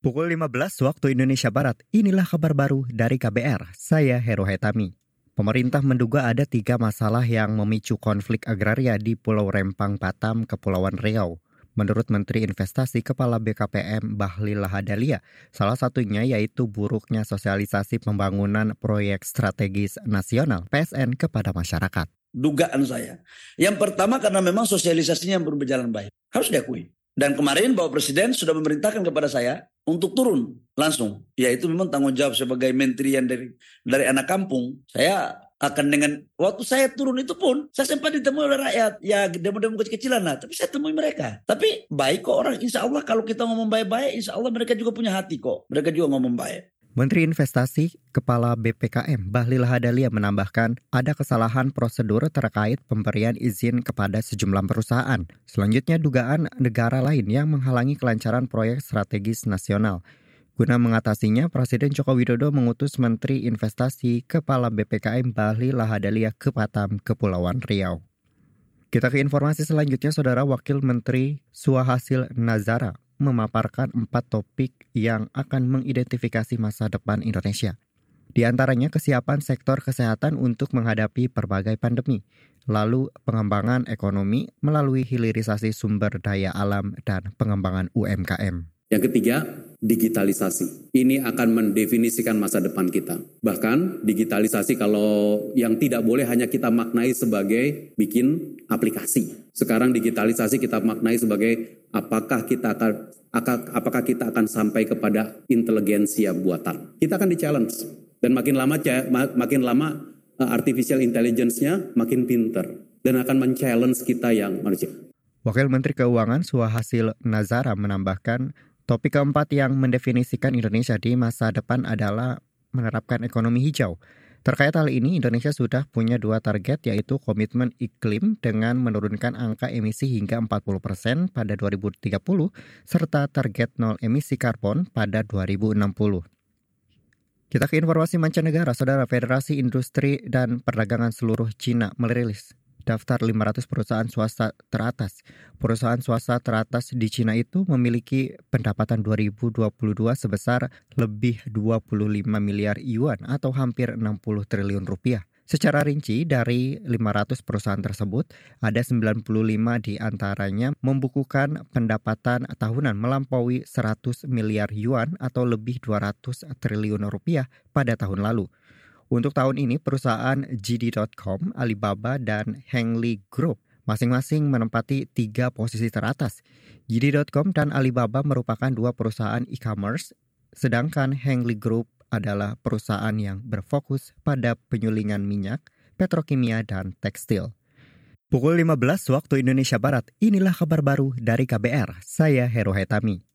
Pukul 15 waktu Indonesia Barat, inilah kabar baru dari KBR. Saya Hero Hetami. Pemerintah menduga ada tiga masalah yang memicu konflik agraria di Pulau Rempang, Batam, Kepulauan Riau. Menurut Menteri Investasi Kepala BKPM Bahlil Lahadalia, salah satunya yaitu buruknya sosialisasi pembangunan proyek strategis nasional PSN kepada masyarakat. Dugaan saya. Yang pertama karena memang sosialisasinya belum berjalan baik. Harus diakui. Dan kemarin Bapak Presiden sudah memerintahkan kepada saya untuk turun langsung. Ya itu memang tanggung jawab sebagai menteri yang dari dari anak kampung. Saya akan dengan waktu saya turun itu pun saya sempat ditemui oleh rakyat ya demo-demo kecil-kecilan lah tapi saya temui mereka tapi baik kok orang insya Allah kalau kita ngomong baik-baik insya Allah mereka juga punya hati kok mereka juga ngomong baik Menteri Investasi Kepala BPKM Bahlil Hadalia menambahkan ada kesalahan prosedur terkait pemberian izin kepada sejumlah perusahaan. Selanjutnya dugaan negara lain yang menghalangi kelancaran proyek strategis nasional. Guna mengatasinya, Presiden Joko Widodo mengutus Menteri Investasi Kepala BPKM Bahlil Lahadalia ke Batam, Kepulauan Riau. Kita ke informasi selanjutnya, Saudara Wakil Menteri Suhasil Nazara memaparkan empat topik yang akan mengidentifikasi masa depan Indonesia. Di antaranya kesiapan sektor kesehatan untuk menghadapi berbagai pandemi, lalu pengembangan ekonomi melalui hilirisasi sumber daya alam dan pengembangan UMKM. Yang ketiga, digitalisasi. Ini akan mendefinisikan masa depan kita. Bahkan digitalisasi kalau yang tidak boleh hanya kita maknai sebagai bikin aplikasi. Sekarang digitalisasi kita maknai sebagai apakah kita akan apakah kita akan sampai kepada inteligensia buatan. Kita akan di-challenge. Dan makin lama makin lama eh, artificial intelligence-nya makin pinter dan akan men-challenge kita yang manusia. Wakil Menteri Keuangan Suhasil Nazara menambahkan Topik keempat yang mendefinisikan Indonesia di masa depan adalah menerapkan ekonomi hijau. Terkait hal ini, Indonesia sudah punya dua target yaitu komitmen iklim dengan menurunkan angka emisi hingga 40 persen pada 2030 serta target nol emisi karbon pada 2060. Kita ke informasi mancanegara, Saudara Federasi Industri dan Perdagangan Seluruh Cina merilis daftar 500 perusahaan swasta teratas. Perusahaan swasta teratas di Cina itu memiliki pendapatan 2022 sebesar lebih 25 miliar yuan atau hampir 60 triliun rupiah. Secara rinci, dari 500 perusahaan tersebut, ada 95 di antaranya membukukan pendapatan tahunan melampaui 100 miliar yuan atau lebih 200 triliun rupiah pada tahun lalu. Untuk tahun ini perusahaan JD.com, Alibaba, dan Hengli Group masing-masing menempati tiga posisi teratas. JD.com dan Alibaba merupakan dua perusahaan e-commerce, sedangkan Hengli Group adalah perusahaan yang berfokus pada penyulingan minyak, petrokimia, dan tekstil. Pukul 15 waktu Indonesia Barat, inilah kabar baru dari KBR. Saya Hero Hetami.